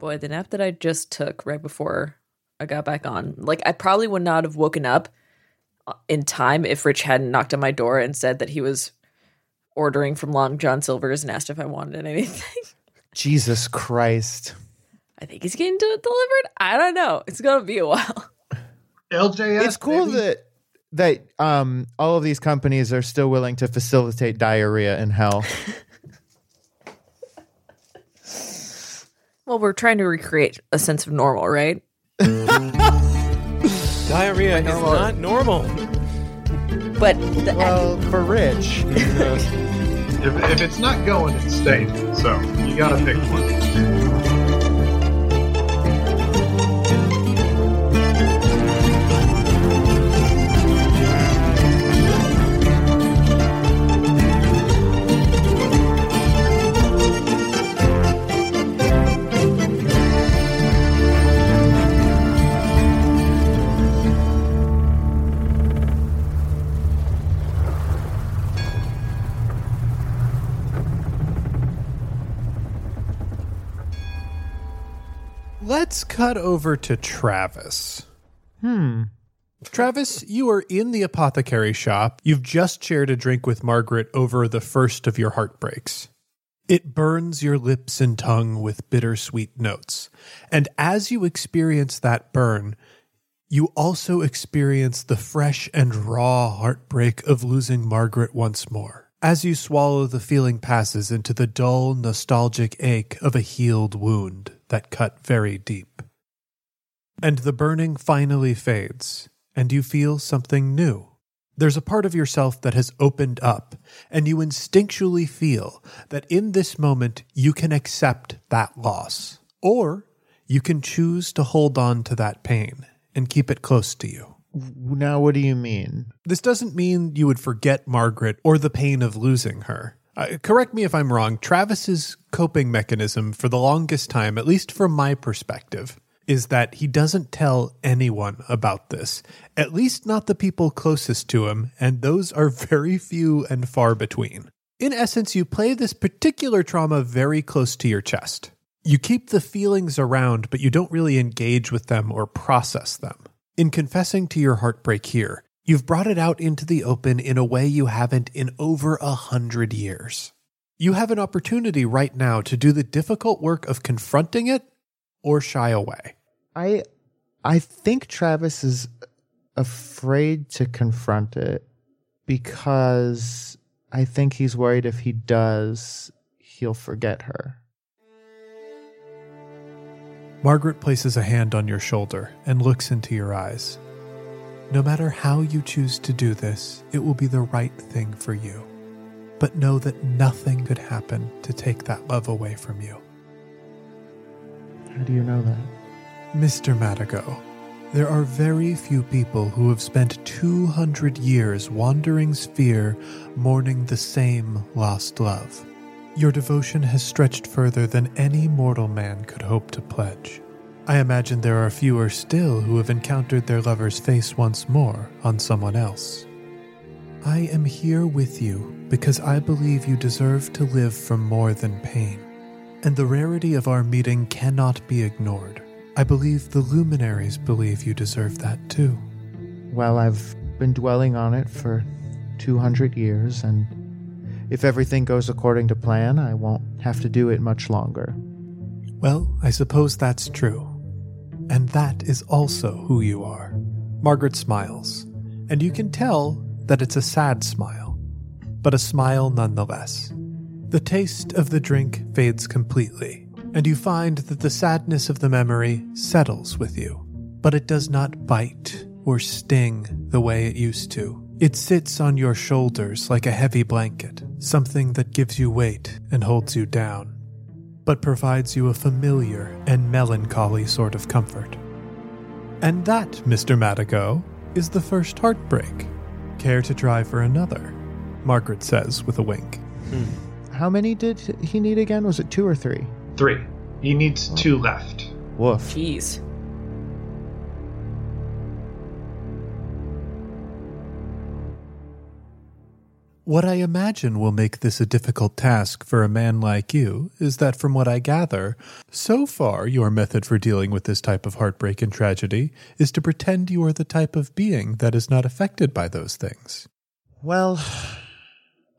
Boy, the nap that I just took right before I got back on, like I probably would not have woken up uh, in time if Rich hadn't knocked on my door and said that he was ordering from Long John Silver's and asked if I wanted anything. Jesus Christ. I think he's getting de- delivered. I don't know. It's gonna be a while. LJS. It's cool baby. that that um all of these companies are still willing to facilitate diarrhea in hell. Well, we're trying to recreate a sense of normal, right? Diarrhea is not normal. But the, well, for Rich. If, if it's not going, it's staying. So you got to pick one. Let's cut over to Travis. Hmm. Travis, you are in the apothecary shop. You've just shared a drink with Margaret over the first of your heartbreaks. It burns your lips and tongue with bittersweet notes. And as you experience that burn, you also experience the fresh and raw heartbreak of losing Margaret once more. As you swallow, the feeling passes into the dull, nostalgic ache of a healed wound that cut very deep. And the burning finally fades, and you feel something new. There's a part of yourself that has opened up, and you instinctually feel that in this moment you can accept that loss. Or you can choose to hold on to that pain and keep it close to you. Now, what do you mean? This doesn't mean you would forget Margaret or the pain of losing her. Uh, correct me if I'm wrong. Travis's coping mechanism for the longest time, at least from my perspective, is that he doesn't tell anyone about this, at least not the people closest to him, and those are very few and far between. In essence, you play this particular trauma very close to your chest. You keep the feelings around, but you don't really engage with them or process them. In confessing to your heartbreak here, you've brought it out into the open in a way you haven't in over a hundred years. You have an opportunity right now to do the difficult work of confronting it or shy away. I I think Travis is afraid to confront it because I think he's worried if he does, he'll forget her. Margaret places a hand on your shoulder and looks into your eyes. No matter how you choose to do this, it will be the right thing for you. But know that nothing could happen to take that love away from you. How do you know that? Mr. Madigo, there are very few people who have spent 200 years wandering sphere mourning the same lost love. Your devotion has stretched further than any mortal man could hope to pledge. I imagine there are fewer still who have encountered their lover's face once more on someone else. I am here with you because I believe you deserve to live from more than pain, and the rarity of our meeting cannot be ignored. I believe the luminaries believe you deserve that too. Well, I've been dwelling on it for 200 years, and if everything goes according to plan, I won't have to do it much longer. Well, I suppose that's true. And that is also who you are. Margaret smiles, and you can tell that it's a sad smile, but a smile nonetheless. The taste of the drink fades completely, and you find that the sadness of the memory settles with you, but it does not bite or sting the way it used to. It sits on your shoulders like a heavy blanket, something that gives you weight and holds you down, but provides you a familiar and melancholy sort of comfort. And that, Mr. Madigo, is the first heartbreak. Care to try for another? Margaret says with a wink. Hmm. How many did he need again? Was it two or three? Three. He needs two left. Woof. Jeez. What I imagine will make this a difficult task for a man like you is that, from what I gather, so far your method for dealing with this type of heartbreak and tragedy is to pretend you are the type of being that is not affected by those things. Well,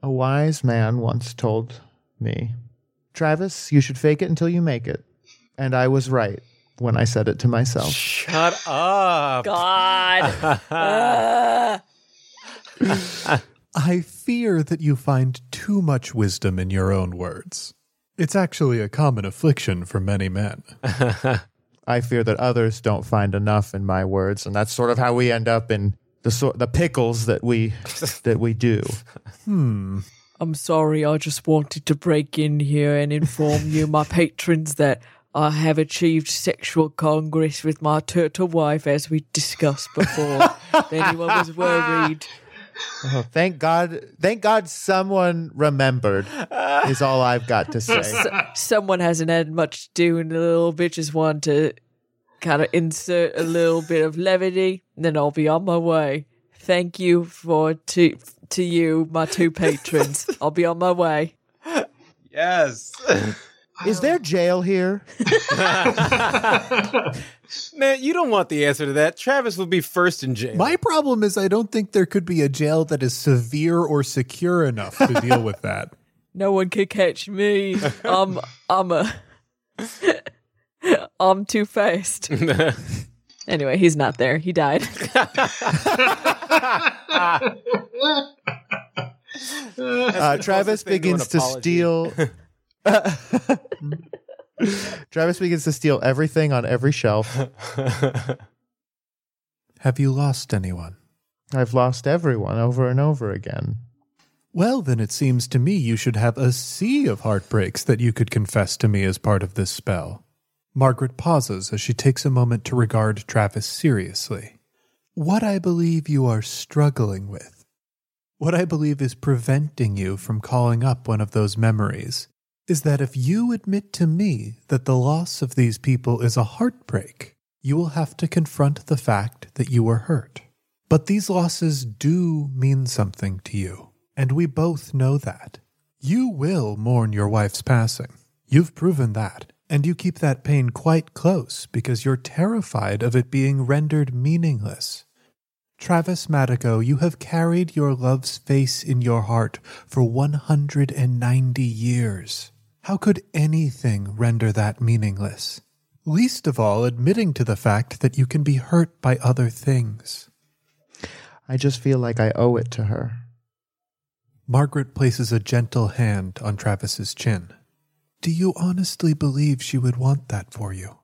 a wise man once told me, Travis, you should fake it until you make it. And I was right when I said it to myself. Shut up. God. Ah. I fear that you find too much wisdom in your own words. It's actually a common affliction for many men. I fear that others don't find enough in my words, and that's sort of how we end up in the sort the pickles that we that we do. Hmm. I'm sorry, I just wanted to break in here and inform you, my patrons, that I have achieved sexual congress with my turtle wife, as we discussed before. if anyone was worried. Oh, thank God! Thank God, someone remembered. Is all I've got to say. S- someone hasn't had much to do, and a little bit just want to kind of insert a little bit of levity, and then I'll be on my way. Thank you for to to you, my two patrons. I'll be on my way. Yes. Is there jail here? Man, you don't want the answer to that. Travis will be first in jail. My problem is I don't think there could be a jail that is severe or secure enough to deal with that. No one can catch me. I'm I'm a I'm too fast. anyway, he's not there. He died. Uh, Travis closest thing to begins to steal. Travis begins to steal everything on every shelf. Have you lost anyone? I've lost everyone over and over again. Well, then it seems to me you should have a sea of heartbreaks that you could confess to me as part of this spell. Margaret pauses as she takes a moment to regard Travis seriously. What I believe you are struggling with, what I believe is preventing you from calling up one of those memories, is that if you admit to me that the loss of these people is a heartbreak, you will have to confront the fact that you were hurt. But these losses do mean something to you, and we both know that. You will mourn your wife's passing. You've proven that, and you keep that pain quite close because you're terrified of it being rendered meaningless. Travis Madigo, you have carried your love's face in your heart for 190 years. How could anything render that meaningless? Least of all, admitting to the fact that you can be hurt by other things. I just feel like I owe it to her. Margaret places a gentle hand on Travis's chin. Do you honestly believe she would want that for you?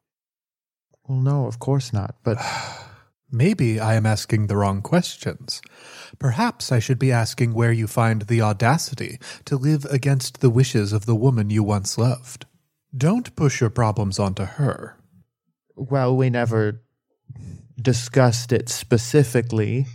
Well, no, of course not. But Maybe I am asking the wrong questions. Perhaps I should be asking where you find the audacity to live against the wishes of the woman you once loved. Don't push your problems onto her. well, we never discussed it specifically.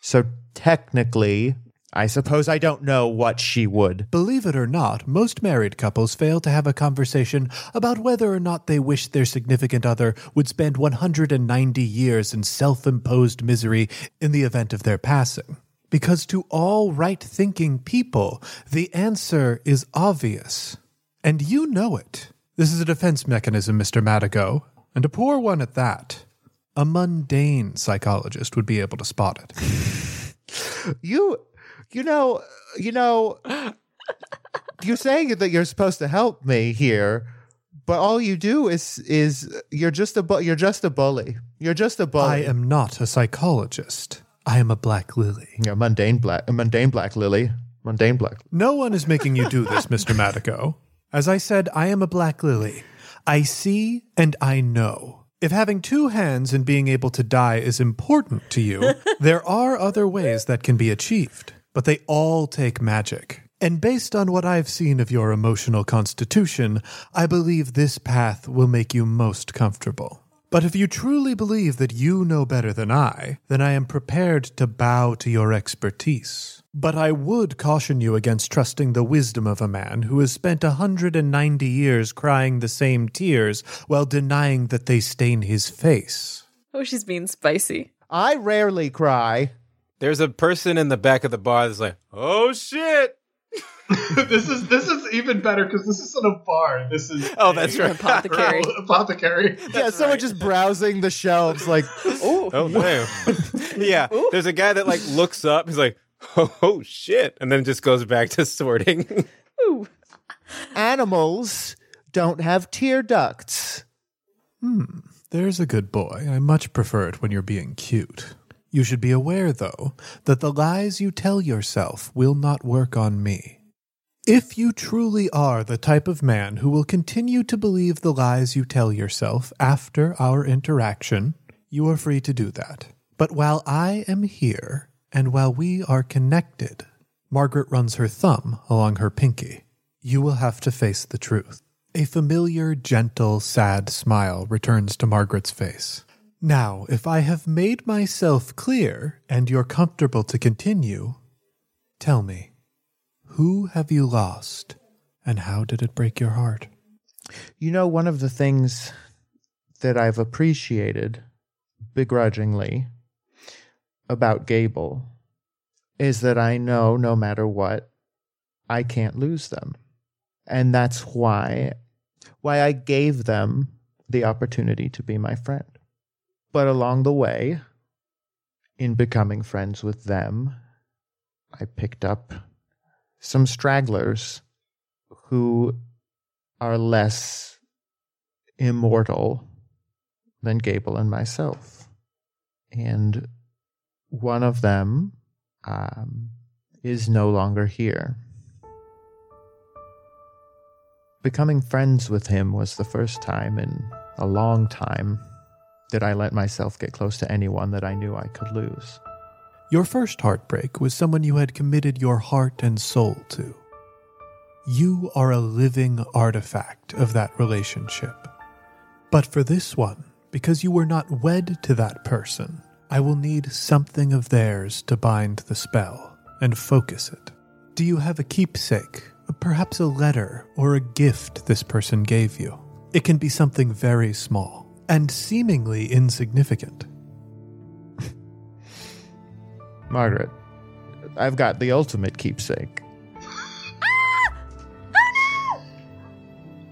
So technically, I suppose I don't know what she would. Believe it or not, most married couples fail to have a conversation about whether or not they wish their significant other would spend 190 years in self imposed misery in the event of their passing. Because to all right thinking people, the answer is obvious. And you know it. This is a defense mechanism, Mr. Madigo, and a poor one at that. A mundane psychologist would be able to spot it. You, you know, you know, you're saying that you're supposed to help me here, but all you do is is you're just a bu- you're just a bully. You're just a bully. I am not a psychologist. I am a black lily. Yeah, mundane black, a mundane black lily, mundane black. No one is making you do this, Mr. Madigo. As I said, I am a black lily. I see and I know. If having two hands and being able to die is important to you, there are other ways that can be achieved, but they all take magic. And based on what I've seen of your emotional constitution, I believe this path will make you most comfortable. But if you truly believe that you know better than I, then I am prepared to bow to your expertise. But I would caution you against trusting the wisdom of a man who has spent a hundred and ninety years crying the same tears while denying that they stain his face. Oh, she's being spicy. I rarely cry. There's a person in the back of the bar that's like, "Oh shit!" this is this is even better because this isn't a bar. This is Oh, that's a right. Apothecary. apothecary. yeah, someone just browsing the shelves, like, Oh, Oh no! yeah, there's a guy that like looks up. He's like, "Oh, oh shit!" and then just goes back to sorting. ooh. animals don't have tear ducts. Hmm. There's a good boy. I much prefer it when you're being cute. You should be aware, though, that the lies you tell yourself will not work on me. If you truly are the type of man who will continue to believe the lies you tell yourself after our interaction, you are free to do that. But while I am here, and while we are connected, Margaret runs her thumb along her pinky. You will have to face the truth. A familiar, gentle, sad smile returns to Margaret's face. Now, if I have made myself clear and you're comfortable to continue, tell me, who have you lost and how did it break your heart? You know, one of the things that I've appreciated begrudgingly about Gable is that I know no matter what, I can't lose them. And that's why why I gave them the opportunity to be my friend. But along the way, in becoming friends with them, I picked up some stragglers who are less immortal than Gable and myself. And one of them um, is no longer here. Becoming friends with him was the first time in a long time that I let myself get close to anyone that I knew I could lose. Your first heartbreak was someone you had committed your heart and soul to. You are a living artifact of that relationship. But for this one, because you were not wed to that person, I will need something of theirs to bind the spell and focus it. Do you have a keepsake, perhaps a letter or a gift this person gave you? It can be something very small and seemingly insignificant. Margaret, I've got the ultimate keepsake. Oh no!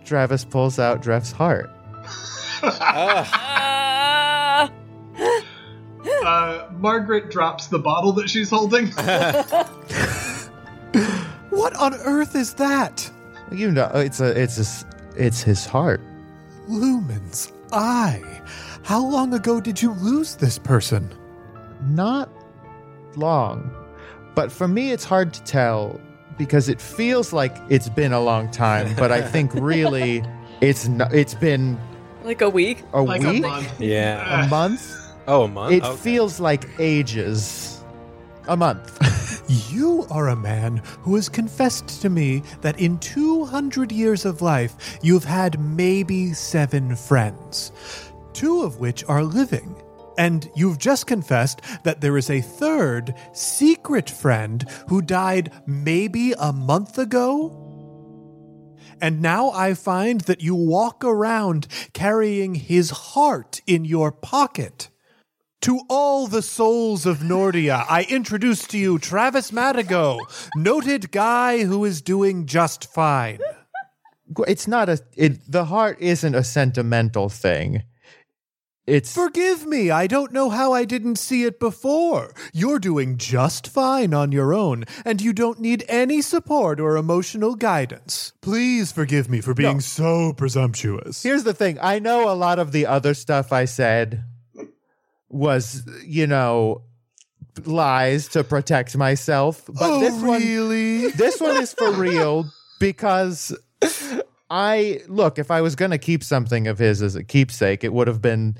Travis pulls out Dreff's heart. Ah. Uh, Margaret drops the bottle that she's holding. What on earth is that? You know, it's a, it's a, s- it's his heart. Lumen's eye. How long ago did you lose this person? Not long, but for me, it's hard to tell because it feels like it's been a long time. But I think really, it's not, it's been like a week. a like week, a month. yeah. a month. Oh, a month. It Okay. feels like ages. A month. You are a man who has confessed to me that in 200 years of life, you've had maybe seven friends, two of which are living. And you've just confessed that there is a third secret friend who died maybe a month ago? And now I find that you walk around carrying his heart in your pocket. To all the souls of Nordia, I introduce to you Travis Madigo, noted guy who is doing just fine. it's not a. It, the heart isn't a sentimental thing. It's Forgive me, I don't know how I didn't see it before. You're doing just fine on your own, and you don't need any support or emotional guidance. Please forgive me for being No. so presumptuous. Here's the thing. I know a lot of the other stuff I said was, you know, lies to protect myself, but oh, this one really? this one is for real because I look, if I was going to keep something of his as a keepsake, it would have been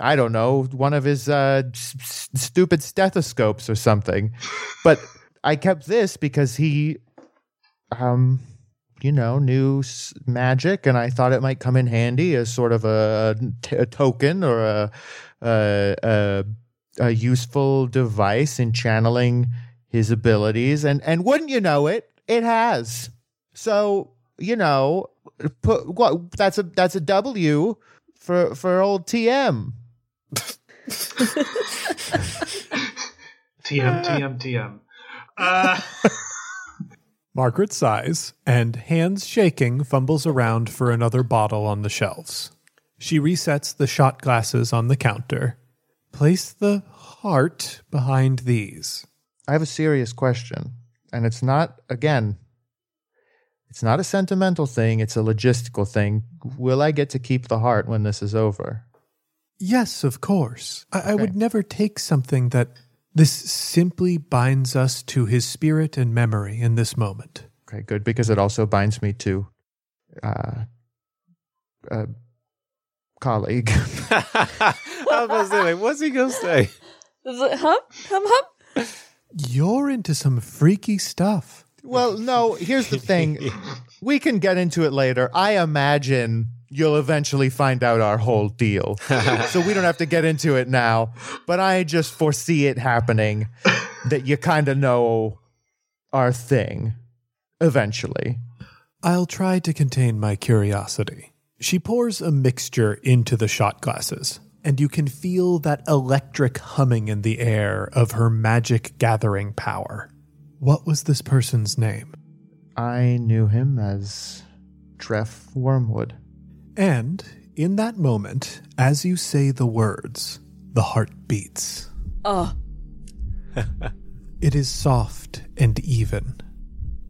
I don't know, one of his uh s- stupid stethoscopes or something. But I kept this because he um, you know, new s- magic, and I thought it might come in handy as sort of a, t- a token or a, a, a a useful device in channeling his abilities. And and wouldn't you know it, it has. So you know, put what that's a that's a W for for old TM. TM, TM, TM. Uh, Margaret sighs and, hands shaking, fumbles around for another bottle on the shelves. She resets the shot glasses on the counter. Place the heart behind these. I have a serious question, and it's not again. It's not a sentimental thing. It's a logistical thing. Will I get to keep the heart when this is over? Yes, of course. I, I would never take something that this simply binds us to his spirit and memory in this moment. Okay, good because it also binds me to uh, a colleague. I was about to say, like, what's he gonna say? Is it? Hum hum? You're into some freaky stuff. well, no. Here's the thing. we can get into it later. I imagine you'll eventually find out our whole deal, so we don't have to get into it now. But I just foresee it happening. That you kind of know our thing eventually. I'll try to contain my curiosity. She pours a mixture into the shot glasses, and you can feel that electric humming in the air of her magic gathering power. What was this person's name? I knew him as Dreff Wormwood. And in that moment, as you say the words, the heart beats. Oh, It is soft and even.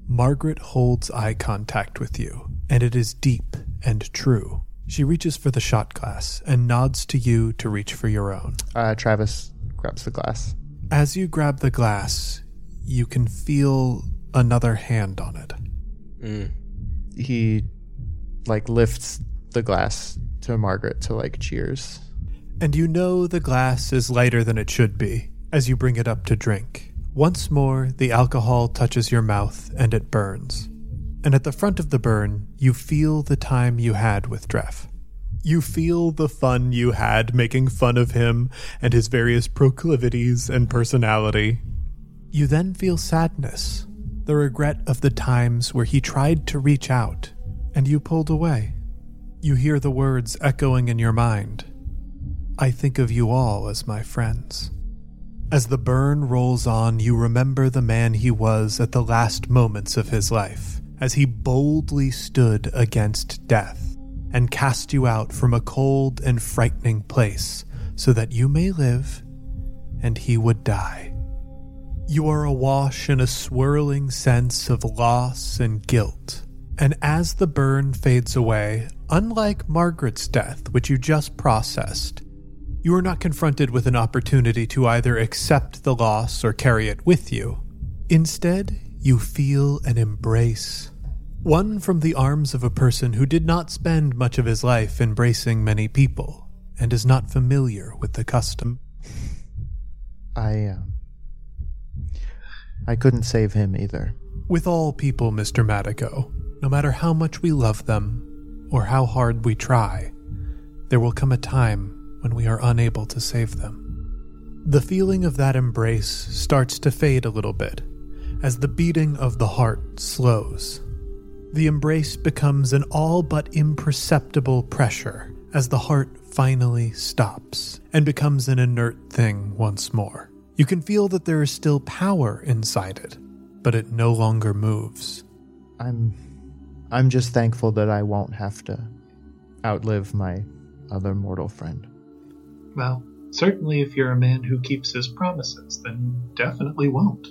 Margaret holds eye contact with you, and it is deep and true. She reaches for the shot glass and nods to you to reach for your own. Uh, Travis grabs the glass. As you grab the glass, you can feel another hand on it. Mm. He like lifts the glass to Margaret to like cheers. And you know the glass is lighter than it should be as you bring it up to drink. Once more, the alcohol touches your mouth and it burns. And at the front of the burn, you feel the time you had with Dreff. You feel the fun you had making fun of him and his various proclivities and personality. You then feel sadness, the regret of the times where he tried to reach out and you pulled away. You hear the words echoing in your mind. I think of you all as my friends. As the burn rolls on, you remember the man he was at the last moments of his life, as he boldly stood against death and cast you out from a cold and frightening place so that you may live and he would die. You are awash in a swirling sense of loss and guilt. And as the burn fades away, unlike Margaret's death, which you just processed, you are not confronted with an opportunity to either accept the loss or carry it with you. Instead, you feel an embrace. One from the arms of a person who did not spend much of his life embracing many people and is not familiar with the custom. I um, I couldn't save him either. With all people, Mr. Madigo, no matter how much we love them or how hard we try, there will come a time when we are unable to save them. The feeling of that embrace starts to fade a little bit as the beating of the heart slows. The embrace becomes an all but imperceptible pressure as the heart finally stops and becomes an inert thing once more. You can feel that there is still power inside it, but it no longer moves. I'm I'm just thankful that I won't have to outlive my other mortal friend. Well, certainly if you're a man who keeps his promises, then you definitely won't.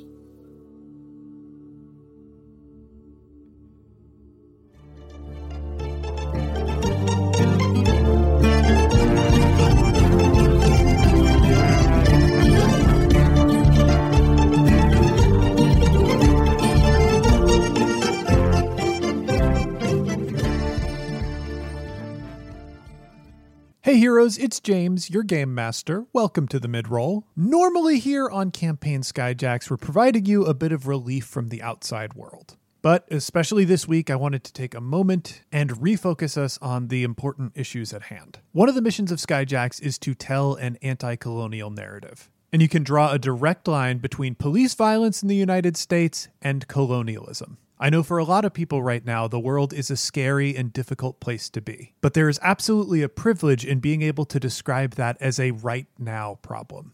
Hey heroes, it's James, your game master. Welcome to the mid-roll. Normally here on Campaign Skyjacks, we're providing you a bit of relief from the outside world. But especially this week, I wanted to take a moment and refocus us on the important issues at hand. One of the missions of Skyjacks is to tell an anti colonial narrative. And you can draw a direct line between police violence in the United States and colonialism. I know for a lot of people right now, the world is a scary and difficult place to be. But there is absolutely a privilege in being able to describe that as a right now problem.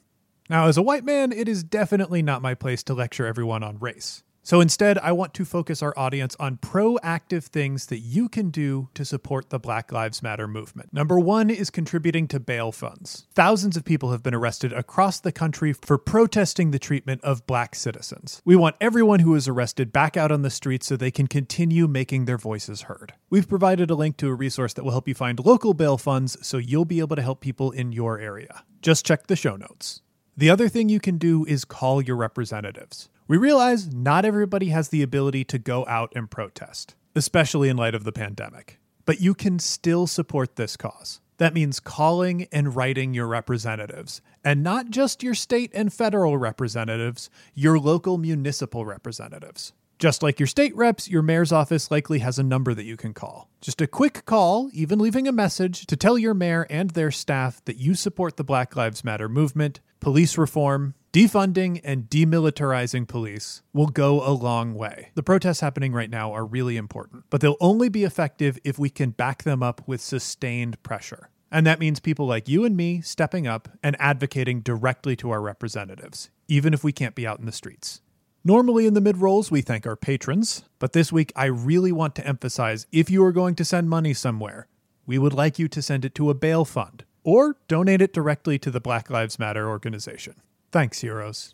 Now, as a white man, it is definitely not my place to lecture everyone on race. So instead, I want to focus our audience on proactive things that you can do to support the Black Lives Matter movement. Number one is contributing to bail funds. Thousands of people have been arrested across the country for protesting the treatment of black citizens. We want everyone who is arrested back out on the streets so they can continue making their voices heard. We've provided a link to a resource that will help you find local bail funds so you'll be able to help people in your area. Just check the show notes. The other thing you can do is call your representatives. We realize not everybody has the ability to go out and protest, especially in light of the pandemic. But you can still support this cause. That means calling and writing your representatives, and not just your state and federal representatives, your local municipal representatives. Just like your state reps, your mayor's office likely has a number that you can call. Just a quick call, even leaving a message, to tell your mayor and their staff that you support the Black Lives Matter movement, police reform, defunding, and demilitarizing police will go a long way. The protests happening right now are really important, but they'll only be effective if we can back them up with sustained pressure. And that means people like you and me stepping up and advocating directly to our representatives, even if we can't be out in the streets. Normally in the mid rolls, we thank our patrons, but this week I really want to emphasize if you are going to send money somewhere, we would like you to send it to a bail fund or donate it directly to the Black Lives Matter organization. Thanks, heroes.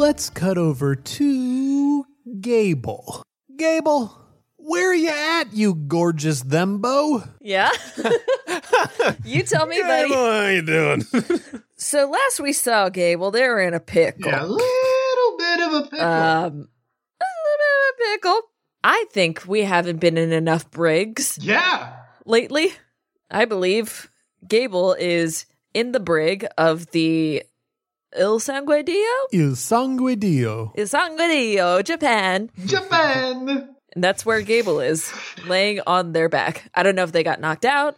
Let's cut over to Gable. Gable, where are you at, you gorgeous thembo? Yeah. you tell me, buddy. how are you doing? So last we saw Gable, they were in a pickle. Yeah, a little bit of a pickle. Um, a little bit of a pickle. I think we haven't been in enough brigs yeah. lately. I believe Gable is in the brig of the Il Sanguedillo? Il sangue dio. Il Sanguedillo, Japan. Japan. And that's where Gable is, laying on their back. I don't know if they got knocked out.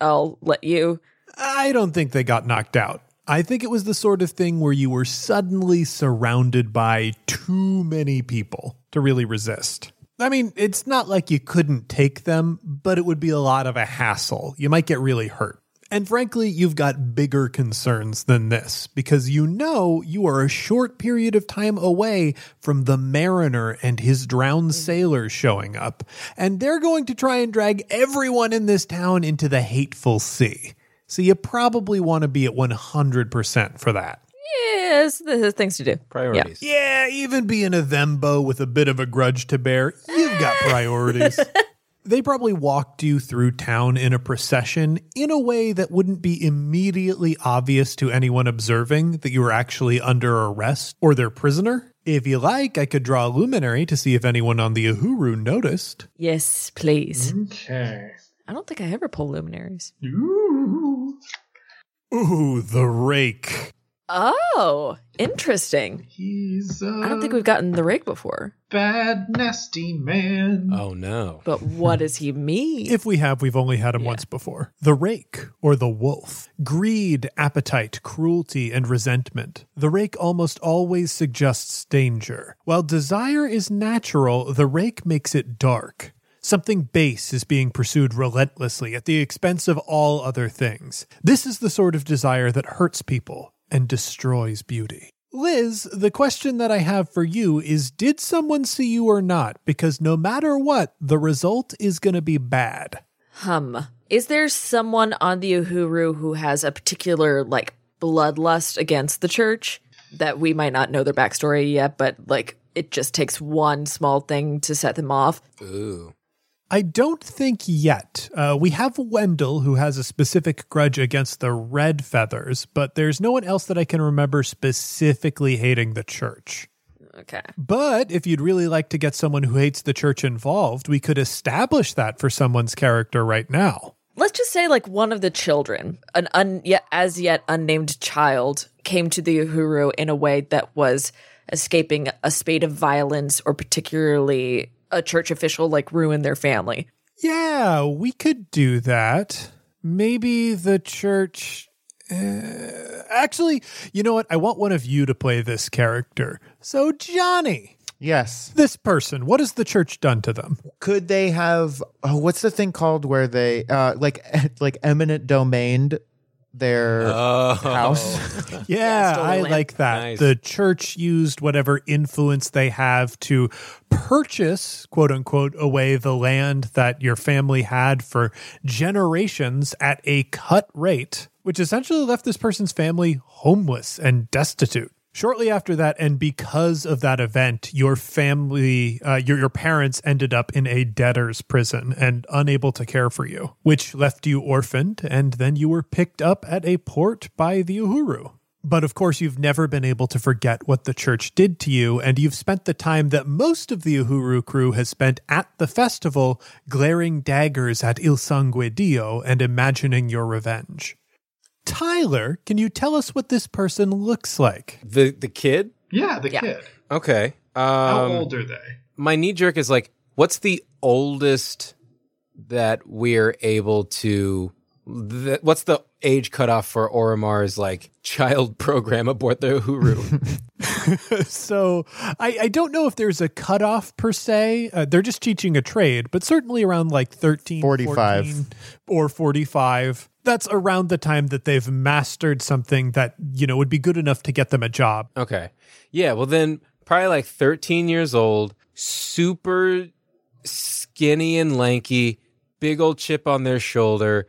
I'll let you. I don't think they got knocked out. I think it was the sort of thing where you were suddenly surrounded by too many people to really resist. I mean, it's not like you couldn't take them, but it would be a lot of a hassle. You might get really hurt. And frankly, you've got bigger concerns than this because you know you are a short period of time away from the mariner and his drowned mm-hmm. sailors showing up. And they're going to try and drag everyone in this town into the hateful sea. So you probably want to be at 100% for that. Yes, there's things to do. Priorities. Yeah, even being a thembo with a bit of a grudge to bear, you've got priorities. They probably walked you through town in a procession in a way that wouldn't be immediately obvious to anyone observing that you were actually under arrest or their prisoner. If you like, I could draw a luminary to see if anyone on the Uhuru noticed. Yes, please. Okay. I don't think I ever pull luminaries. Ooh. Ooh, the rake. Oh, interesting. He's a I don't think we've gotten the rake before. bad, nasty man. Oh no. But what does he mean? If we have, we've only had him once before. The rake, or the wolf. Greed, appetite, cruelty, and resentment. The rake almost always suggests danger. While desire is natural, the rake makes it dark. Something base is being pursued relentlessly at the expense of all other things. This is the sort of desire that hurts people and destroys beauty. Liz, the question that I have for you is Did someone see you or not? Because no matter what, the result is going to be bad. Hum. Is there someone on the Uhuru who has a particular like bloodlust against the church that we might not know their backstory yet, but like it just takes one small thing to set them off? Ooh. I don't think yet. Uh, we have Wendell, who has a specific grudge against the Red Feathers, but there's no one else that I can remember specifically hating the church. Okay. But if you'd really like to get someone who hates the church involved, we could establish that for someone's character right now. Let's just say like one of the children, an un yet as yet unnamed child, came to the Uhuru in a way that was escaping a spate of violence or particularly a church official like ruined their family. Yeah, we could do that. Maybe the church. Uh, actually, you know what? I want one of you to play this character. So, Johnny, Yes. this person, what has the church done to them? Could they have oh, what's the thing called where they uh like like eminent domained their Oh. house? Yeah, stolen I land. like that. Nice. The church used whatever influence they have to purchase, quote unquote, away the land that your family had for generations at a cut rate, which essentially left this person's family homeless and destitute. Shortly after that, and because of that event, your family, uh, your, your parents ended up in a debtor's prison and unable to care for you, which left you orphaned, and then you were picked up at a port by the Uhuru. But of course, you've never been able to forget what the church did to you, and you've spent the time that most of the Uhuru crew has spent at the festival glaring daggers at Il Sangue Dio and imagining your revenge. Tyler, can you tell us what this person looks like? The the kid? Yeah, the Yeah. kid. Okay. Um, How old are they? my knee jerk is like, what's the oldest that we're able to? Th- what's the age cutoff for Oromar's like child program aboard the Uhuru? so I, I don't know if there's a cutoff per se. Uh, they're just teaching a trade, but certainly around like 13, 45. 14 or 45. That's around the time that they've mastered something that, you know, would be good enough to get them a job. okay. Yeah. Well, then probably like 13 years old, super skinny and lanky, big old chip on their shoulder,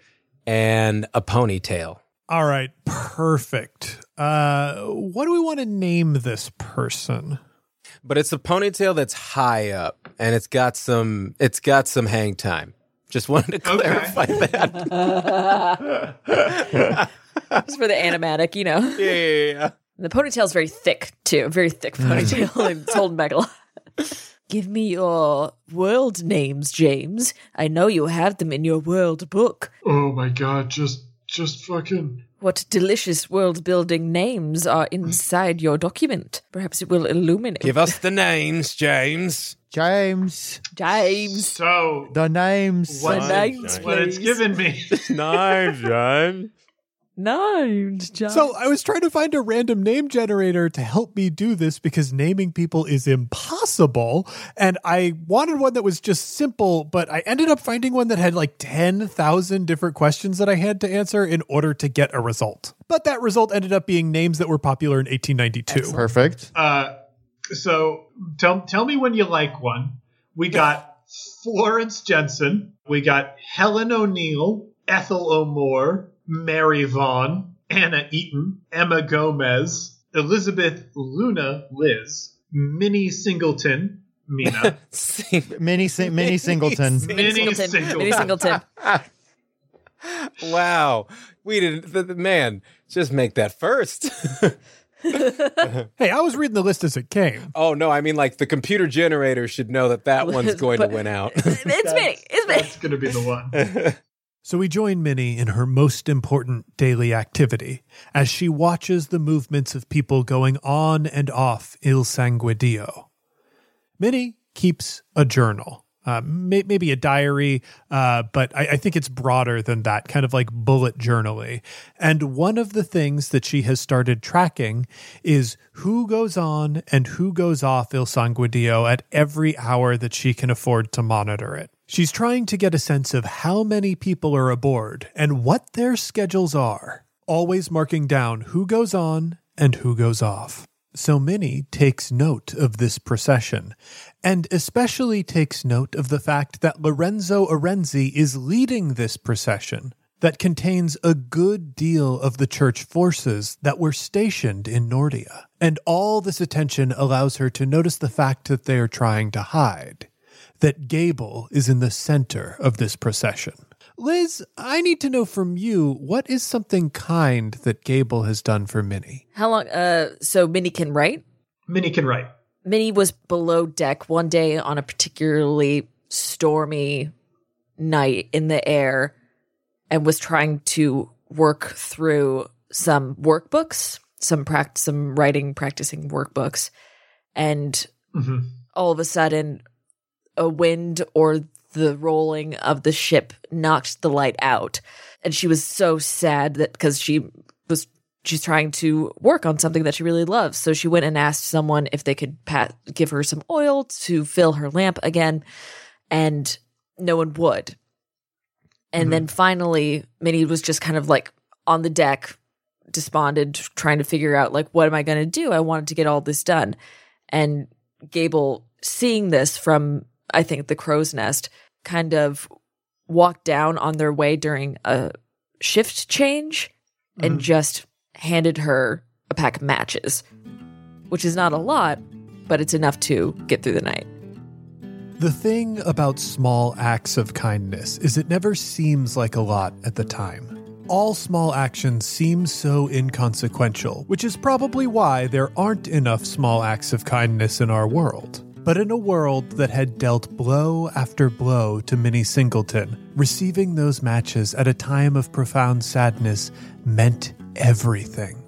and a ponytail. All right, perfect. Uh, what do we want to name this person? but it's a ponytail that's high up and it's got some it's got some hang time just wanted to Okay. clarify that Just for the animatic, you know. yeah, yeah, yeah. The ponytail's very thick too, very thick mm. ponytail. it's holding back a lot. Give me your world names, James. I know you have them in your world book. Oh my god, just just fucking What delicious world building names are inside your document? Perhaps it will illuminate. give us the names james James, James. so the names. What- The names, what it's given me. names james Names, James. So I was trying to find a random name generator to help me do this because naming people is impossible. And I wanted one that was just simple, but I ended up finding one that had like 10,000 different questions that I had to answer in order to get a result. But that result ended up being names that were popular in 1892. Perfect. Uh, so tell tell me when you like one. We got Florence Jensen. We got Helen O'Neill, Ethel O'More, Mary Vaughn, Anna Eaton, Emma Gomez, Elizabeth Luna Liz, Minnie Singleton, Mina, Mini sing, mini singleton. Minnie Singleton. Singleton. Minnie Singleton. wow we didn't the, the- man just make that first Hey, I was reading the list as it came. oh no i mean like the computer generator should know that that one's going to win out it's me. It's me. That's gonna be the one. So we join Minnie in her most important daily activity as she watches the movements of people going on and off Il Sangue Dio. Minnie keeps a journal, uh, may- maybe a diary, uh, but I-, I think it's broader than that, kind of like bullet journaling. And one of the things that she has started tracking is who goes on and who goes off Il Sangue Dio at every hour that she can afford to monitor it. She's trying to get a sense of how many people are aboard and what their schedules are, always marking down who goes on and who goes off. So Minnie takes note of this procession, and especially takes note of the fact that Lorenzo Arenzi is leading this procession that contains a good deal of the church forces that were stationed in Nordia. And all this attention allows her to notice the fact that they are trying to hide that Gable is in the center of this procession. Liz, I need to know from you what is something kind that Gable has done for Minnie? How long? Uh, so Minnie can write. Minnie can write. Minnie was below deck one day on a particularly stormy night in the air and was trying to work through some workbooks, some practice, some writing, practicing workbooks. And hmm all of a sudden, a wind or the rolling of the ship knocked the light out. And she was so sad that because she was she's trying to work on something that she really loves. So she went and asked someone if they could pat, give her some oil to fill her lamp again, and no one would. And mm-hmm. then finally, Minnie was just kind of like on the deck, despondent, trying to figure out like what am I going to do? I wanted to get all this done, and Gable, seeing this from I think the crow's nest, kind of walked down on their way during a shift change and mm-hmm. just handed her a pack of matches, which is not a lot, but it's enough to get through the night. The thing about small acts of kindness is it never seems like a lot at the time. All small actions seem so inconsequential, which is probably why there aren't enough small acts of kindness in our world. But in a world that had dealt blow after blow to Minnie Singleton, receiving those matches at a time of profound sadness meant everything.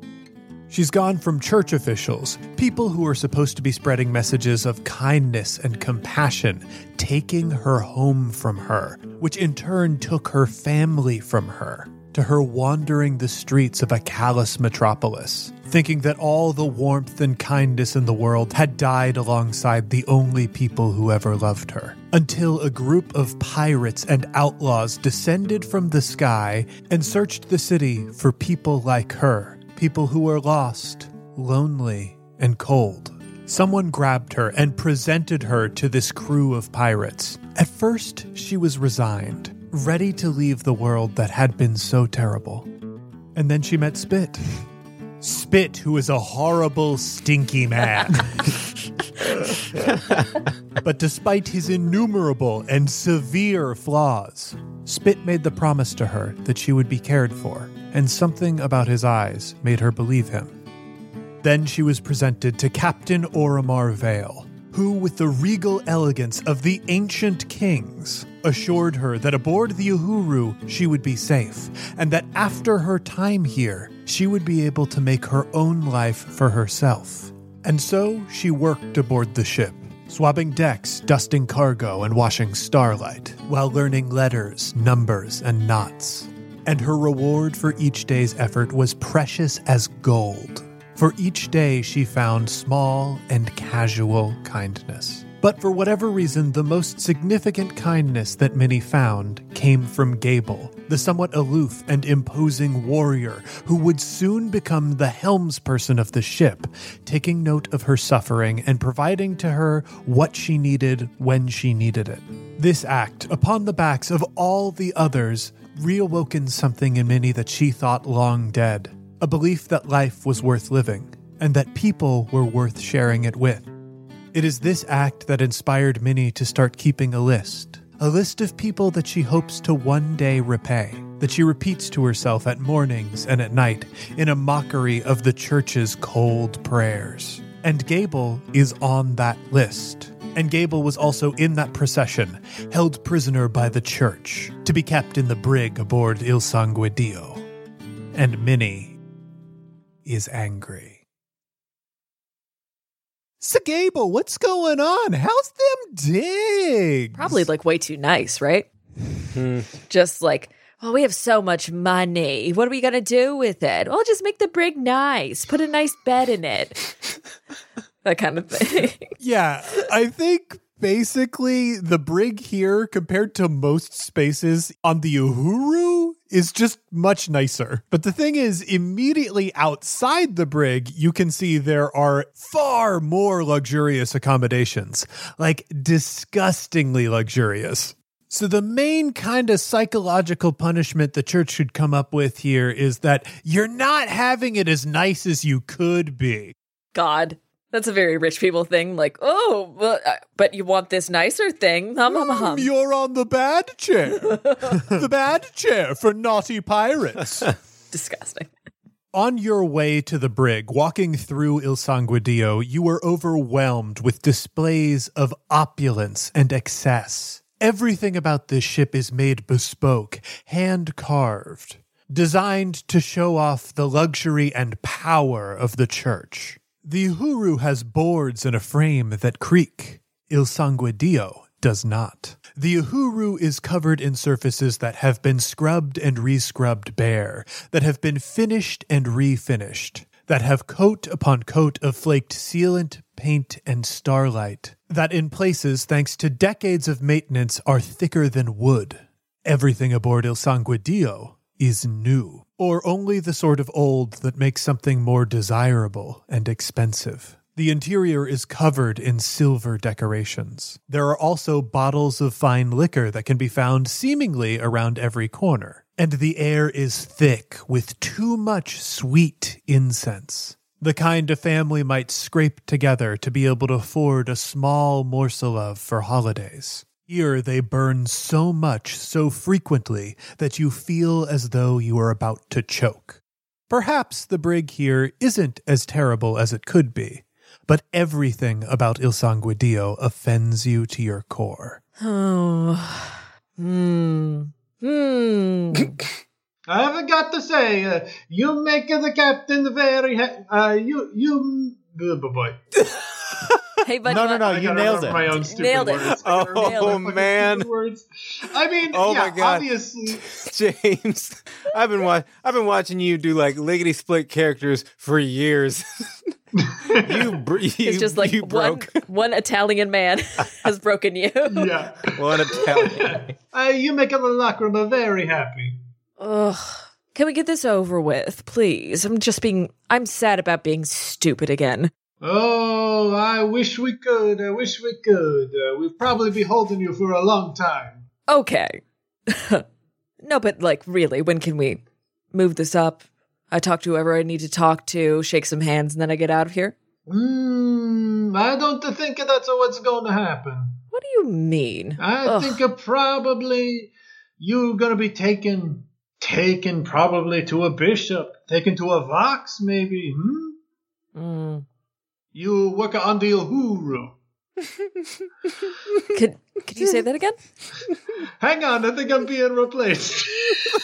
She's gone from church officials, people who are supposed to be spreading messages of kindness and compassion, taking her home from her, which in turn took her family from her, to her wandering the streets of a callous metropolis, thinking that all the warmth and kindness in the world had died alongside the only people who ever loved her. Until a group of pirates and outlaws descended from the sky and searched the city for people like her people who were lost, lonely, and cold. Someone grabbed her and presented her to this crew of pirates. At first, she was resigned, ready to leave the world that had been so terrible. And then she met Spit. Spit, who is a horrible, stinky man. but despite his innumerable and severe flaws, Spit made the promise to her that she would be cared for, and something about his eyes made her believe him. Then she was presented to Captain Oromar Vale, who, with the regal elegance of the ancient kings, assured her that aboard the Uhuru she would be safe, and that after her time here, she would be able to make her own life for herself. And so she worked aboard the ship, swabbing decks, dusting cargo, and washing starlight, while learning letters, numbers, and knots. And her reward for each day's effort was precious as gold. For each day she found small and casual kindness. But for whatever reason, the most significant kindness that Minnie found came from Gable, the somewhat aloof and imposing warrior who would soon become the helmsperson of the ship, taking note of her suffering and providing to her what she needed when she needed it. This act, upon the backs of all the others, reawoken something in Minnie that she thought long dead a belief that life was worth living and that people were worth sharing it with. It is this act that inspired Minnie to start keeping a list, a list of people that she hopes to one day repay, that she repeats to herself at mornings and at night in a mockery of the church's cold prayers. And Gable is on that list. And Gable was also in that procession, held prisoner by the church, to be kept in the brig aboard Il Sangue Dio. And Minnie is angry. So Gable, what's going on? How's them digs? Probably like way too nice, right? Hmm. just like, well, we have so much money. What are we going to do with it? Well, just make the brig nice. Put a nice bed in it. that kind of thing. Yeah, I think basically the brig here compared to most spaces on the Uhuru is just much nicer. But the thing is, immediately outside the brig, you can see there are far more luxurious accommodations, like disgustingly luxurious. So, the main kind of psychological punishment the church should come up with here is that you're not having it as nice as you could be. God. That's a very rich people thing. Like, oh, well, uh, but you want this nicer thing. Hum, hum, hum. You're on the bad chair. the bad chair for naughty pirates. Disgusting. On your way to the brig, walking through Il Sangue Dio, you were overwhelmed with displays of opulence and excess. Everything about this ship is made bespoke, hand carved, designed to show off the luxury and power of the church. The Uhuru has boards and a frame that creak. Il Sangue Dio does not. The Uhuru is covered in surfaces that have been scrubbed and rescrubbed bare, that have been finished and refinished, that have coat upon coat of flaked sealant, paint, and starlight, that in places, thanks to decades of maintenance, are thicker than wood. Everything aboard Il Sangue Dio is new, or only the sort of old that makes something more desirable and expensive. The interior is covered in silver decorations. There are also bottles of fine liquor that can be found seemingly around every corner. And the air is thick with too much sweet incense. The kind a family might scrape together to be able to afford a small morsel of for holidays. Here they burn so much so frequently that you feel as though you are about to choke. Perhaps the brig here isn't as terrible as it could be, but everything about Il Sangue Dio offends you to your core. Oh. Hmm. Hmm. I haven't got to say, uh, you make the captain very. Ha- uh, you you. Good boy. hey, but No, no, no, I you nailed it. My own stupid Nailed it. words. Oh, remember my fucking man. Words. I mean, Oh, yeah, my God. obviously. James, I've been wa- I've been watching you do like lickety split characters for years. you, br- you It's just like you broke one Italian man has broken you. Yeah. one Italian. Uh, you make the lacrima very happy. Ugh. Can we get this over with, please? I'm just being. I'm sad about being stupid again. Oh, I wish we could. I wish we could. Uh, we'll probably be holding you for a long time. Okay. no, but like, really, when can we move this up? I talk to whoever I need to talk to, shake some hands, and then I get out of here? Hmm, I don't think that's what's going to happen. What do you mean? I Ugh. think probably you're going to be taken, taken probably to a bishop, taken to a vox, maybe. Hmm? Mm. You work on the Uhuru. Could could you say that again? Hang on, I think I'm being replaced.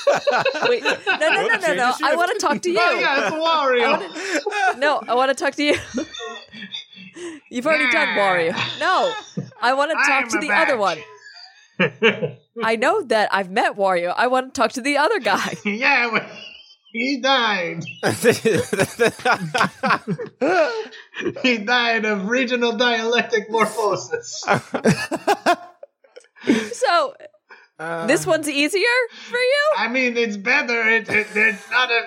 Wait, no, no, no, no, no. I want to talk to you. oh yeah, it's Wario. No, I want to talk to you. You've already done Wario. No, I want to talk to the back. other one. I know that I've met Wario. I want to talk to the other guy. yeah, well, he died. He died of regional dialectic morphosis. So this uh. one's easier for you? I mean, it's better. It, it, there's not a.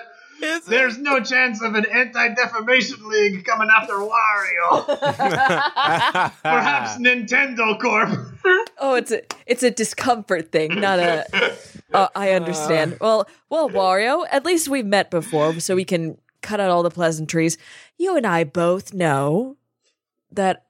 There's no chance of an anti-defamation league coming after Wario. Perhaps Nintendo Corp. Oh, it's a it's a discomfort thing, not a. Uh, I understand. Well, well, Wario. At least we've met before, so we can cut out all the pleasantries. You and I both know that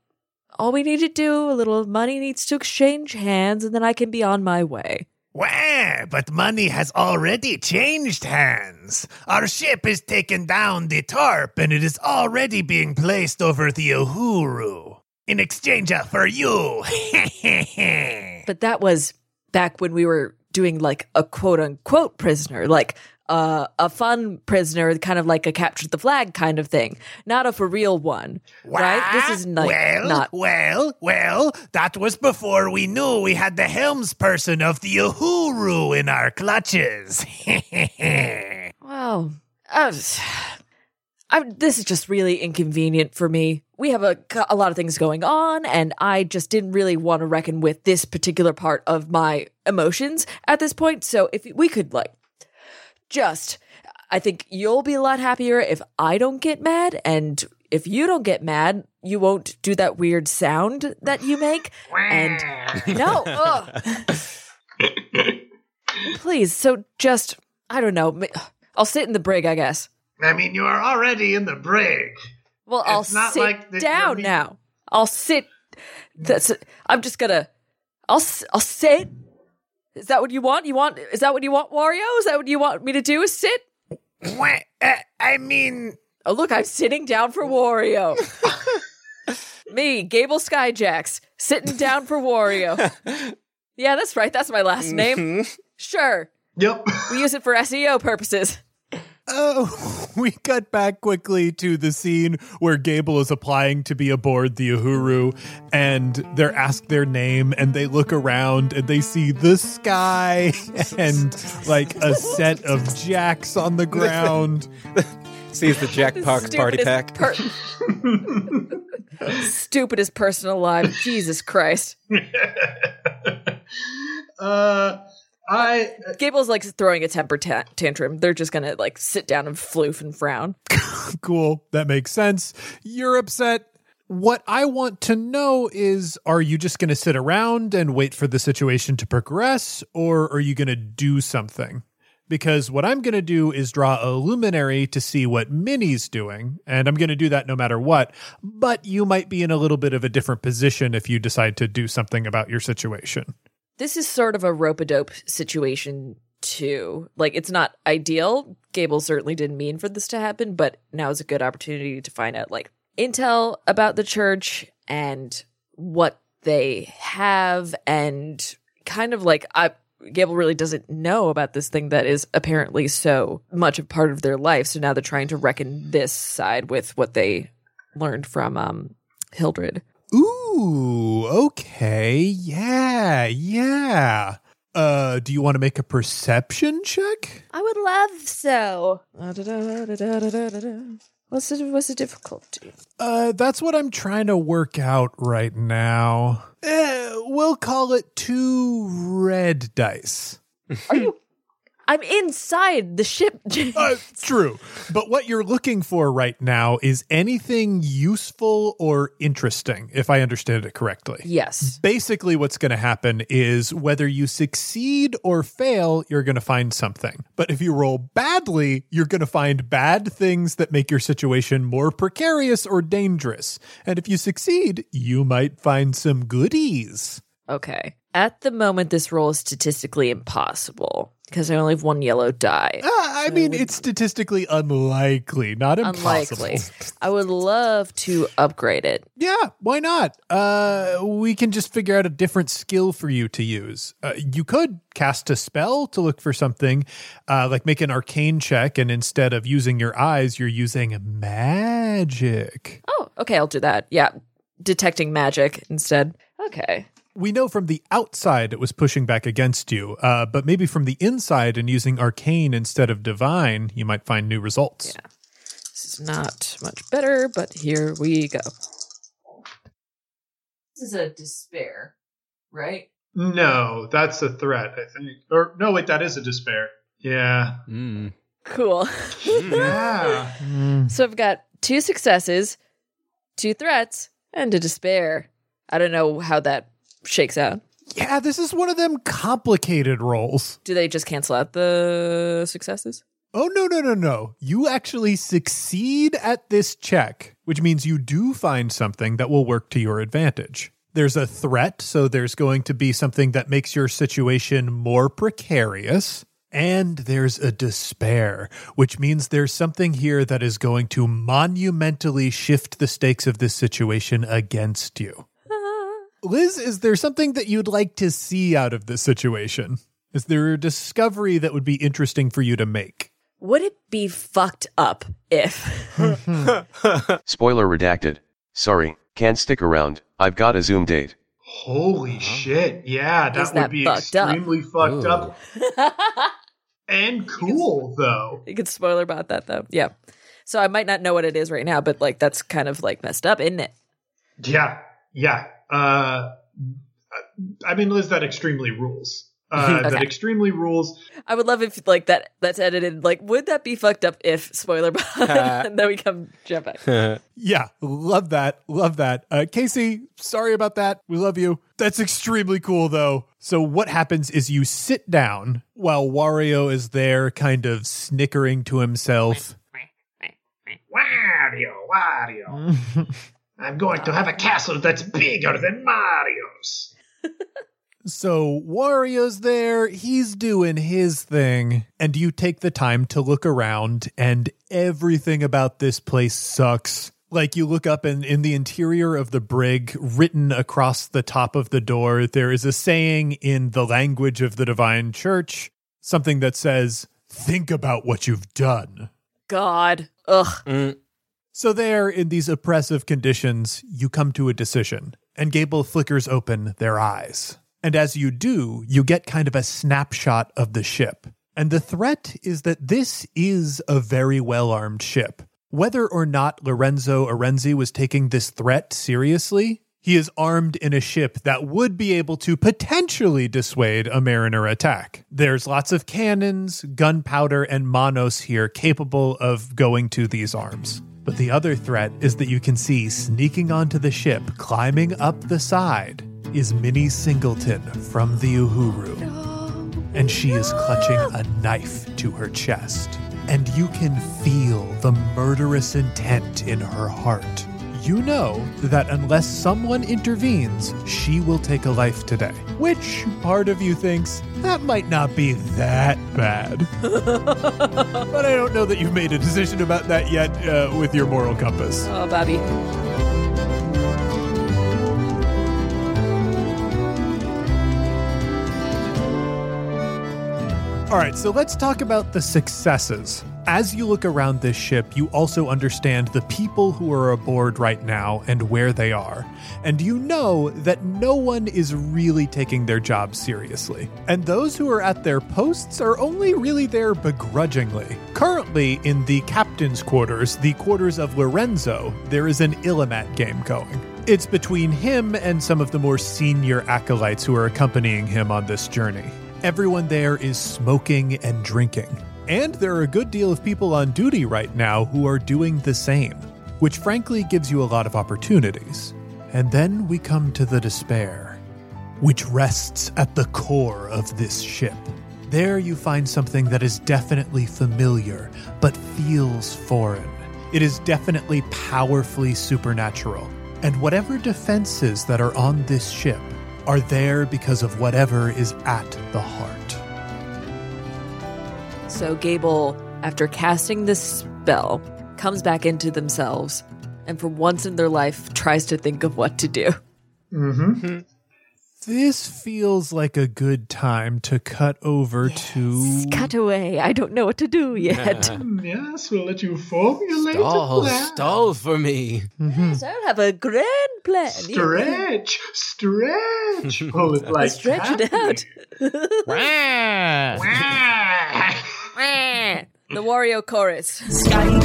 all we need to do, a little money needs to exchange hands, and then I can be on my way. Well, but money has already changed hands. Our ship has taken down the tarp and it is already being placed over the Uhuru. in exchange uh, for you. But that was back when we were doing like a quote unquote prisoner, like uh, a fun prisoner, kind of like a capture the flag kind of thing, not a for real one, right? This is like well, not. well, well. That was before we knew we had the helms person of the Uhuru in our clutches. well, was- I'm, this is just really inconvenient for me. We have a, a lot of things going on, and I just didn't really want to reckon with this particular part of my emotions at this point. So if we could, like, just, I think you'll be a lot happier if I don't get mad, and if you don't get mad, you won't do that weird sound that you make. And no, please. So just, I don't know. I'll sit in the brig, I guess. I mean, you are already in the brig. Well, I'll not sit like down now. I'll sit. That's. I'm just gonna. I'll. I'll sit. Is that what you want? You want? Is that what you want, Wario? Is that what you want me to do? Is sit? Wha- uh, I mean, Oh, look, I'm sitting down for Wario. me, Gable Skyjacks, sitting down for Wario. yeah, that's right. That's my last name. Sure, Yep. we use it for SEO purposes. Oh, we cut back quickly to the scene where Gable is applying to be aboard the Uhuru, and they're asked their name, and they look around and they see the sky and like a set of jacks on the ground. Sees the Jack Park party pack. per- Stupidest person alive. Jesus Christ. uh, I Gable's like throwing a temper ta- tantrum. They're just gonna like sit down and floof and frown. cool, that makes sense. You're upset. What I want to know is are you just going to sit around and wait for the situation to progress, or are you going to do something? Because what I'm going to do is draw a luminary to see what Minnie's doing, and I'm going to do that no matter what. But you might be in a little bit of a different position if you decide to do something about your situation. This is sort of a rope a dope situation too. Like it's not ideal. Gable certainly didn't mean for this to happen, but now is a good opportunity to find out like intel about the church and what they have and kind of like I Gable really doesn't know about this thing that is apparently so much a part of their life. So now they're trying to reckon this side with what they learned from um Hildred. Ooh, okay. Yeah, yeah. Uh, do you want to make a perception check? I would love so. What's the what's the difficulty? Uh, that's what I'm trying to work out right now. Eh, we'll call it two red dice. Are you? I'm inside the ship. Uh, true. But what you're looking for right now is anything useful or interesting, if I understand it correctly. yes. Basically, what's going to happen is whether you succeed or fail, you're going to find something. But if you roll badly, you're going to find bad things that make your situation more precarious or dangerous. And if you succeed, you might find some goodies. Okay. At the moment, this roll is statistically impossible because I only have one yellow die. Uh, I mean, it's statistically unlikely, not impossible. Unlikely. I would love to upgrade it. Yeah, why not? Uh, we can just figure out a different skill for you to use. Uh, you could cast a spell to look for something, uh, like make an arcane check, and instead of using your eyes, you're using magic. Oh, okay. I'll do that. Yeah. Detecting magic instead. Okay. We know from the outside it was pushing back against you, uh, but maybe from the inside and using arcane instead of divine, you might find new results. Yeah. This is not much better, but here we go. This is a despair, right? no, that's a threat. I think. Or no, wait, that is a despair. Yeah. Mm. Cool. Yeah. So I've got two successes, two threats, and a despair. I don't know how that shakes out. Yeah, this is one of them complicated roles. Do they just cancel out the successes? Oh, no, no, no, no. You actually succeed at this check, which means you do find something that will work to your advantage. There's a threat, so there's going to be something that makes your situation more precarious. And there's a despair, which means there's something here that is going to monumentally shift the stakes of this situation against you. Liz, is there something that you'd like to see out of this situation? Is there a discovery that would be interesting for you to make? Would it be fucked up if Spoiler redacted. Sorry, can't stick around. I've got a Zoom date. Holy uh-huh. shit. Yeah, that would be fucked up? extremely fucked Ooh. up and cool, though. you could spoiler about that though? Yeah. So I might not know what it is right now, but like that's kind of like messed up, isn't it? Yeah, yeah. Uh, I mean, Liz, that extremely rules. Uh, That extremely rules. I would love if like that that's edited. Like, would that be fucked up if spoiler? and then we come jump back. Yeah, love that. Love that. Uh, Casey, sorry about that. We love you. That's extremely cool, though. So, what happens is you sit down while Wario is there, kind of snickering to himself. Wario, Wario. I'm going to have a castle that's bigger than Mario's. So, Wario's there, he's doing his thing, and you take the time to look around, and everything about this place sucks. Like, you look up, and in the interior of the brig, written across the top of the door, there is a saying in the language of the Divine Church, something that says, Think about what you've done. God, ugh. Mm. So, there, in these oppressive conditions, you come to a decision, and Gable flickers open their eyes. And as you do, you get kind of a snapshot of the ship. And the threat is that this is a very well armed ship. Whether or not Lorenzo Arenzi was taking this threat seriously, he is armed in a ship that would be able to potentially dissuade a mariner attack. There's lots of cannons, gunpowder, and manos here capable of going to these arms. But the other threat is that you can see sneaking onto the ship, climbing up the side, is Minnie Singleton from the Uhuru. And she is clutching a knife to her chest. And you can feel the murderous intent in her heart. You know that unless someone intervenes, she will take a life today. Which part of you thinks that might not be that bad? but I don't know that you've made a decision about that yet uh, with your moral compass. Oh, Bobby. All right, so let's talk about the successes. As you look around this ship, you also understand the people who are aboard right now and where they are. And you know that no one is really taking their job seriously. And those who are at their posts are only really there begrudgingly. Currently, in the captain's quarters, the quarters of Lorenzo, there is an Illimat game going. It's between him and some of the more senior acolytes who are accompanying him on this journey. Everyone there is smoking and drinking. And there are a good deal of people on duty right now who are doing the same, which frankly gives you a lot of opportunities. And then we come to the despair, which rests at the core of this ship. There you find something that is definitely familiar, but feels foreign. It is definitely powerfully supernatural. And whatever defenses that are on this ship are there because of whatever is at the heart. So Gable, after casting this spell, comes back into themselves and for once in their life tries to think of what to do. Mm-hmm. This feels like a good time to cut over to. Cut away. I don't know what to do yet. Yes, we'll let you formulate Stall, a plan. stall for me. Yes, I have a grand plan. Stretch, stretch. Pull it like Stretch it happy. out. Wah. The Wario chorus. Scotty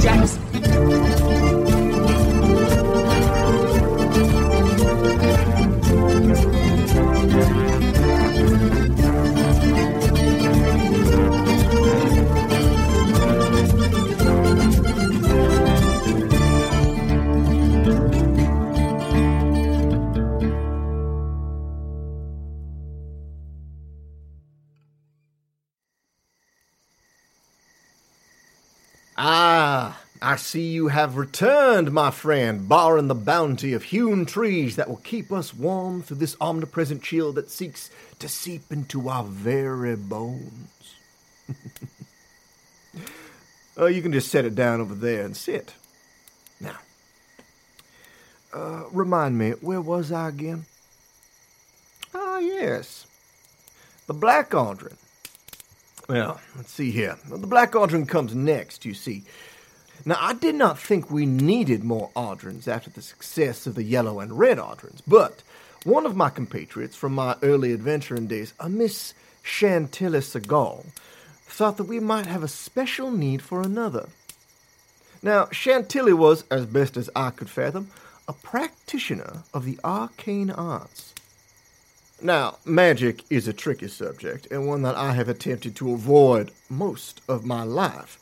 see you have returned, my friend, barring the bounty of hewn trees that will keep us warm through this omnipresent chill that seeks to seep into our very bones. uh, you can just set it down over there and sit. Now, uh, remind me, where was I again? Ah, yes. The Black Aldrin. Well, let's see here. The Black Aldrin comes next, you see. Now, I did not think we needed more Aldrins after the success of the Yellow and Red Aldrins, but one of my compatriots from my early adventuring days, a Miss Chantilly Segal, thought that we might have a special need for another. Now, Chantilly was, as best as I could fathom, a practitioner of the arcane arts. Now, magic is a tricky subject, and one that I have attempted to avoid most of my life.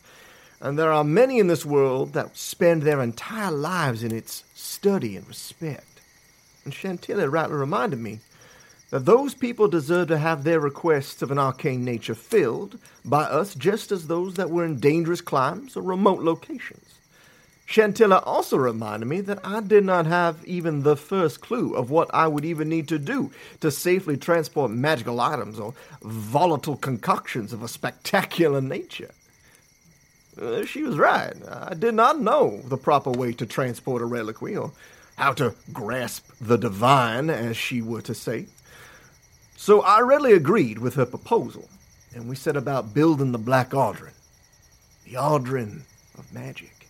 And there are many in this world that spend their entire lives in its study and respect. And Chantilly rightly reminded me that those people deserve to have their requests of an arcane nature filled by us just as those that were in dangerous climes or remote locations. Chantilla also reminded me that I did not have even the first clue of what I would even need to do to safely transport magical items or volatile concoctions of a spectacular nature. Uh, she was right. I did not know the proper way to transport a reliquary or how to grasp the divine, as she were to say. So I readily agreed with her proposal, and we set about building the Black Aldrin, the Aldrin of magic.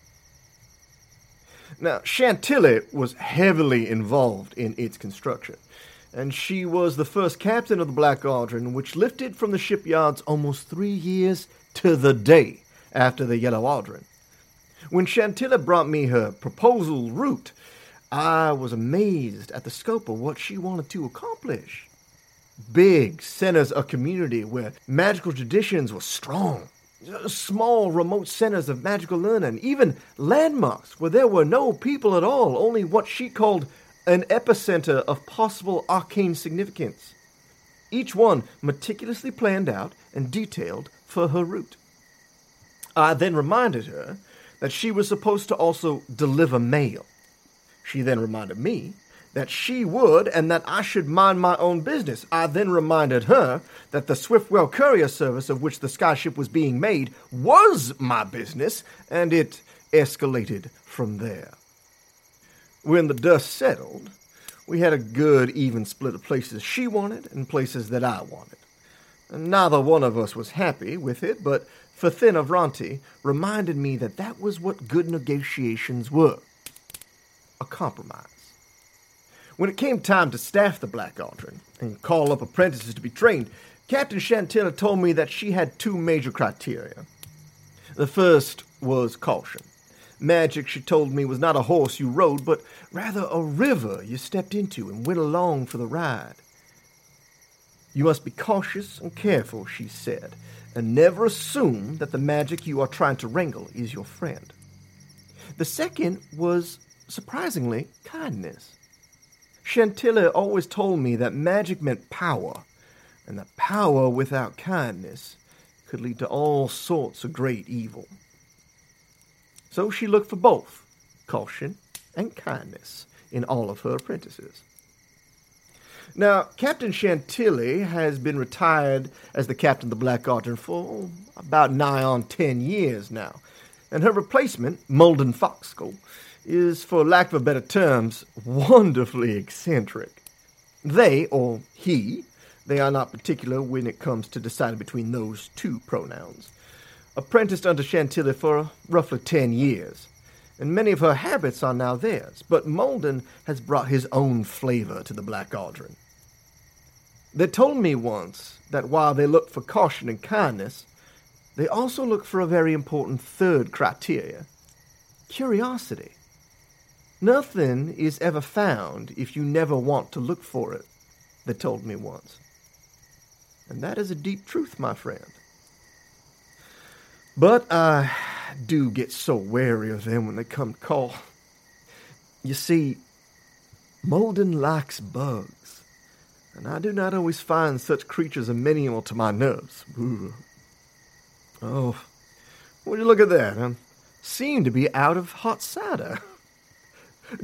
Now, Chantilly was heavily involved in its construction, and she was the first captain of the Black Aldrin, which lifted from the shipyards almost three years to the day after the Yellow Aldrin. When Chantilla brought me her proposal route, I was amazed at the scope of what she wanted to accomplish. Big centers of community where magical traditions were strong small remote centers of magical learning, even landmarks where there were no people at all, only what she called an epicenter of possible arcane significance. Each one meticulously planned out and detailed for her route. I then reminded her that she was supposed to also deliver mail. She then reminded me that she would and that I should mind my own business. I then reminded her that the Swiftwell courier service of which the skyship was being made was my business, and it escalated from there. When the dust settled, we had a good even split of places she wanted and places that I wanted. Neither one of us was happy with it, but Fathin of Avranti reminded me that that was what good negotiations were a compromise. When it came time to staff the Black Aldrin and call up apprentices to be trained, Captain Chantilly told me that she had two major criteria. The first was caution. Magic, she told me, was not a horse you rode, but rather a river you stepped into and went along for the ride. You must be cautious and careful, she said, and never assume that the magic you are trying to wrangle is your friend. The second was, surprisingly, kindness. Chantilly always told me that magic meant power, and that power without kindness could lead to all sorts of great evil. So she looked for both caution and kindness in all of her apprentices. Now, Captain Chantilly has been retired as the captain of the Black Aldrin for about nigh on ten years now, and her replacement, Molden Foxskull, is, for lack of better terms, wonderfully eccentric. They, or he, they are not particular when it comes to deciding between those two pronouns, apprenticed under Chantilly for roughly ten years, and many of her habits are now theirs, but Molden has brought his own flavor to the Black Aldrin. They told me once that while they look for caution and kindness, they also look for a very important third criteria curiosity. Nothing is ever found if you never want to look for it, they told me once. And that is a deep truth, my friend. But I do get so wary of them when they come to call. You see, Molden likes bugs, and I do not always find such creatures amenable to my nerves. Ooh. Oh, would you look at that? I seem to be out of hot cider.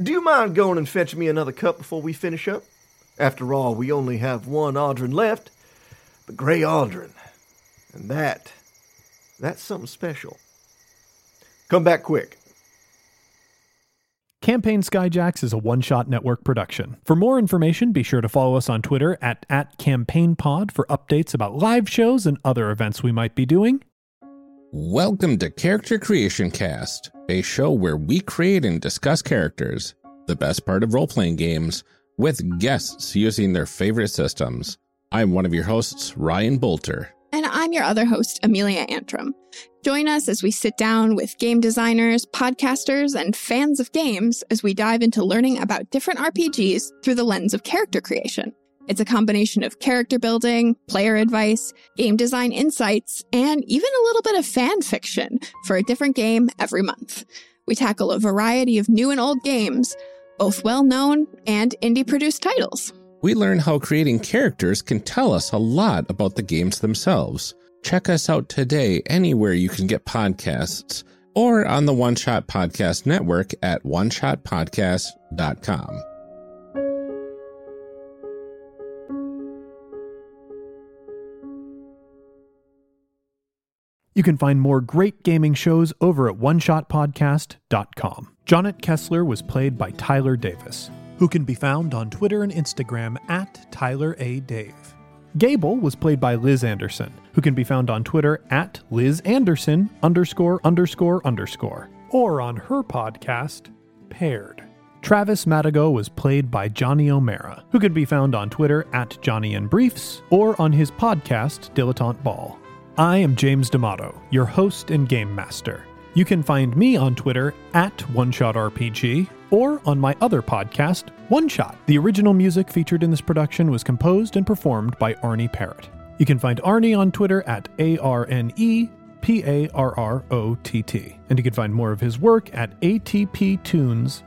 Do you mind going and fetching me another cup before we finish up? After all, we only have one Aldrin left, the Grey Aldrin. And that That's something special. Come back quick. Campaign Skyjacks is a one shot network production. For more information, be sure to follow us on Twitter at, at CampaignPod for updates about live shows and other events we might be doing. Welcome to Character Creation Cast, a show where we create and discuss characters, the best part of role playing games, with guests using their favorite systems. I'm one of your hosts, Ryan Boelter. And I'm your other host, Amelia Antrim. Join us as we sit down with game designers, podcasters, and fans of games as we dive into learning about different RPGs through the lens of character creation. It's a combination of character building, player advice, game design insights, and even a little bit of fan fiction for a different game every month. We tackle a variety of new and old games, both well known and indie produced titles we learn how creating characters can tell us a lot about the games themselves. Check us out today anywhere you can get podcasts or on the One Shot Podcast Network at oneshotpodcast.com. You can find more great gaming shows over at oneshotpodcast.com. Jonnet Kessler was played by Tyler Davis who can be found on Twitter and Instagram at Tyler A. Dave. Gable was played by Liz Anderson, who can be found on Twitter at Liz Anderson underscore underscore underscore, or on her podcast, Paired. Travis Madigo was played by Johnny O'Mara, who can be found on Twitter at Johnny and Briefs or on his podcast, Dilettante Ball. I am James D'Amato, your host and game master. You can find me on Twitter at OneShotRPG or on my other podcast, One Shot. The original music featured in this production was composed and performed by Arne Parrott. You can find Arne on Twitter at A R N E P A R R O T T. And you can find more of his work at atptunes.com.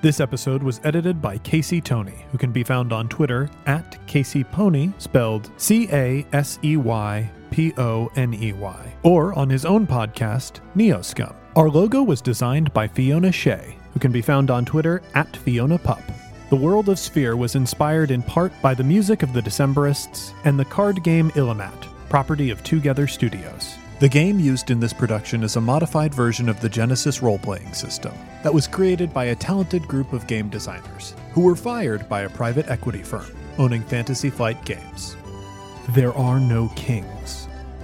This episode was edited by Casey Tony, who can be found on Twitter at Casey Pony, spelled C A S E Y P O N E Y, or on his own podcast, Neoscum. Our logo was designed by Fiona Shea, who can be found on Twitter at Fiona Pup. The world of Sphere was inspired in part by the music of the Decemberists and the card game Illimat, property of Twogether Studios. The game used in this production is a modified version of the Genesys role playing system that was created by a talented group of game designers who were fired by a private equity firm owning Fantasy Flight Games. There are no kings.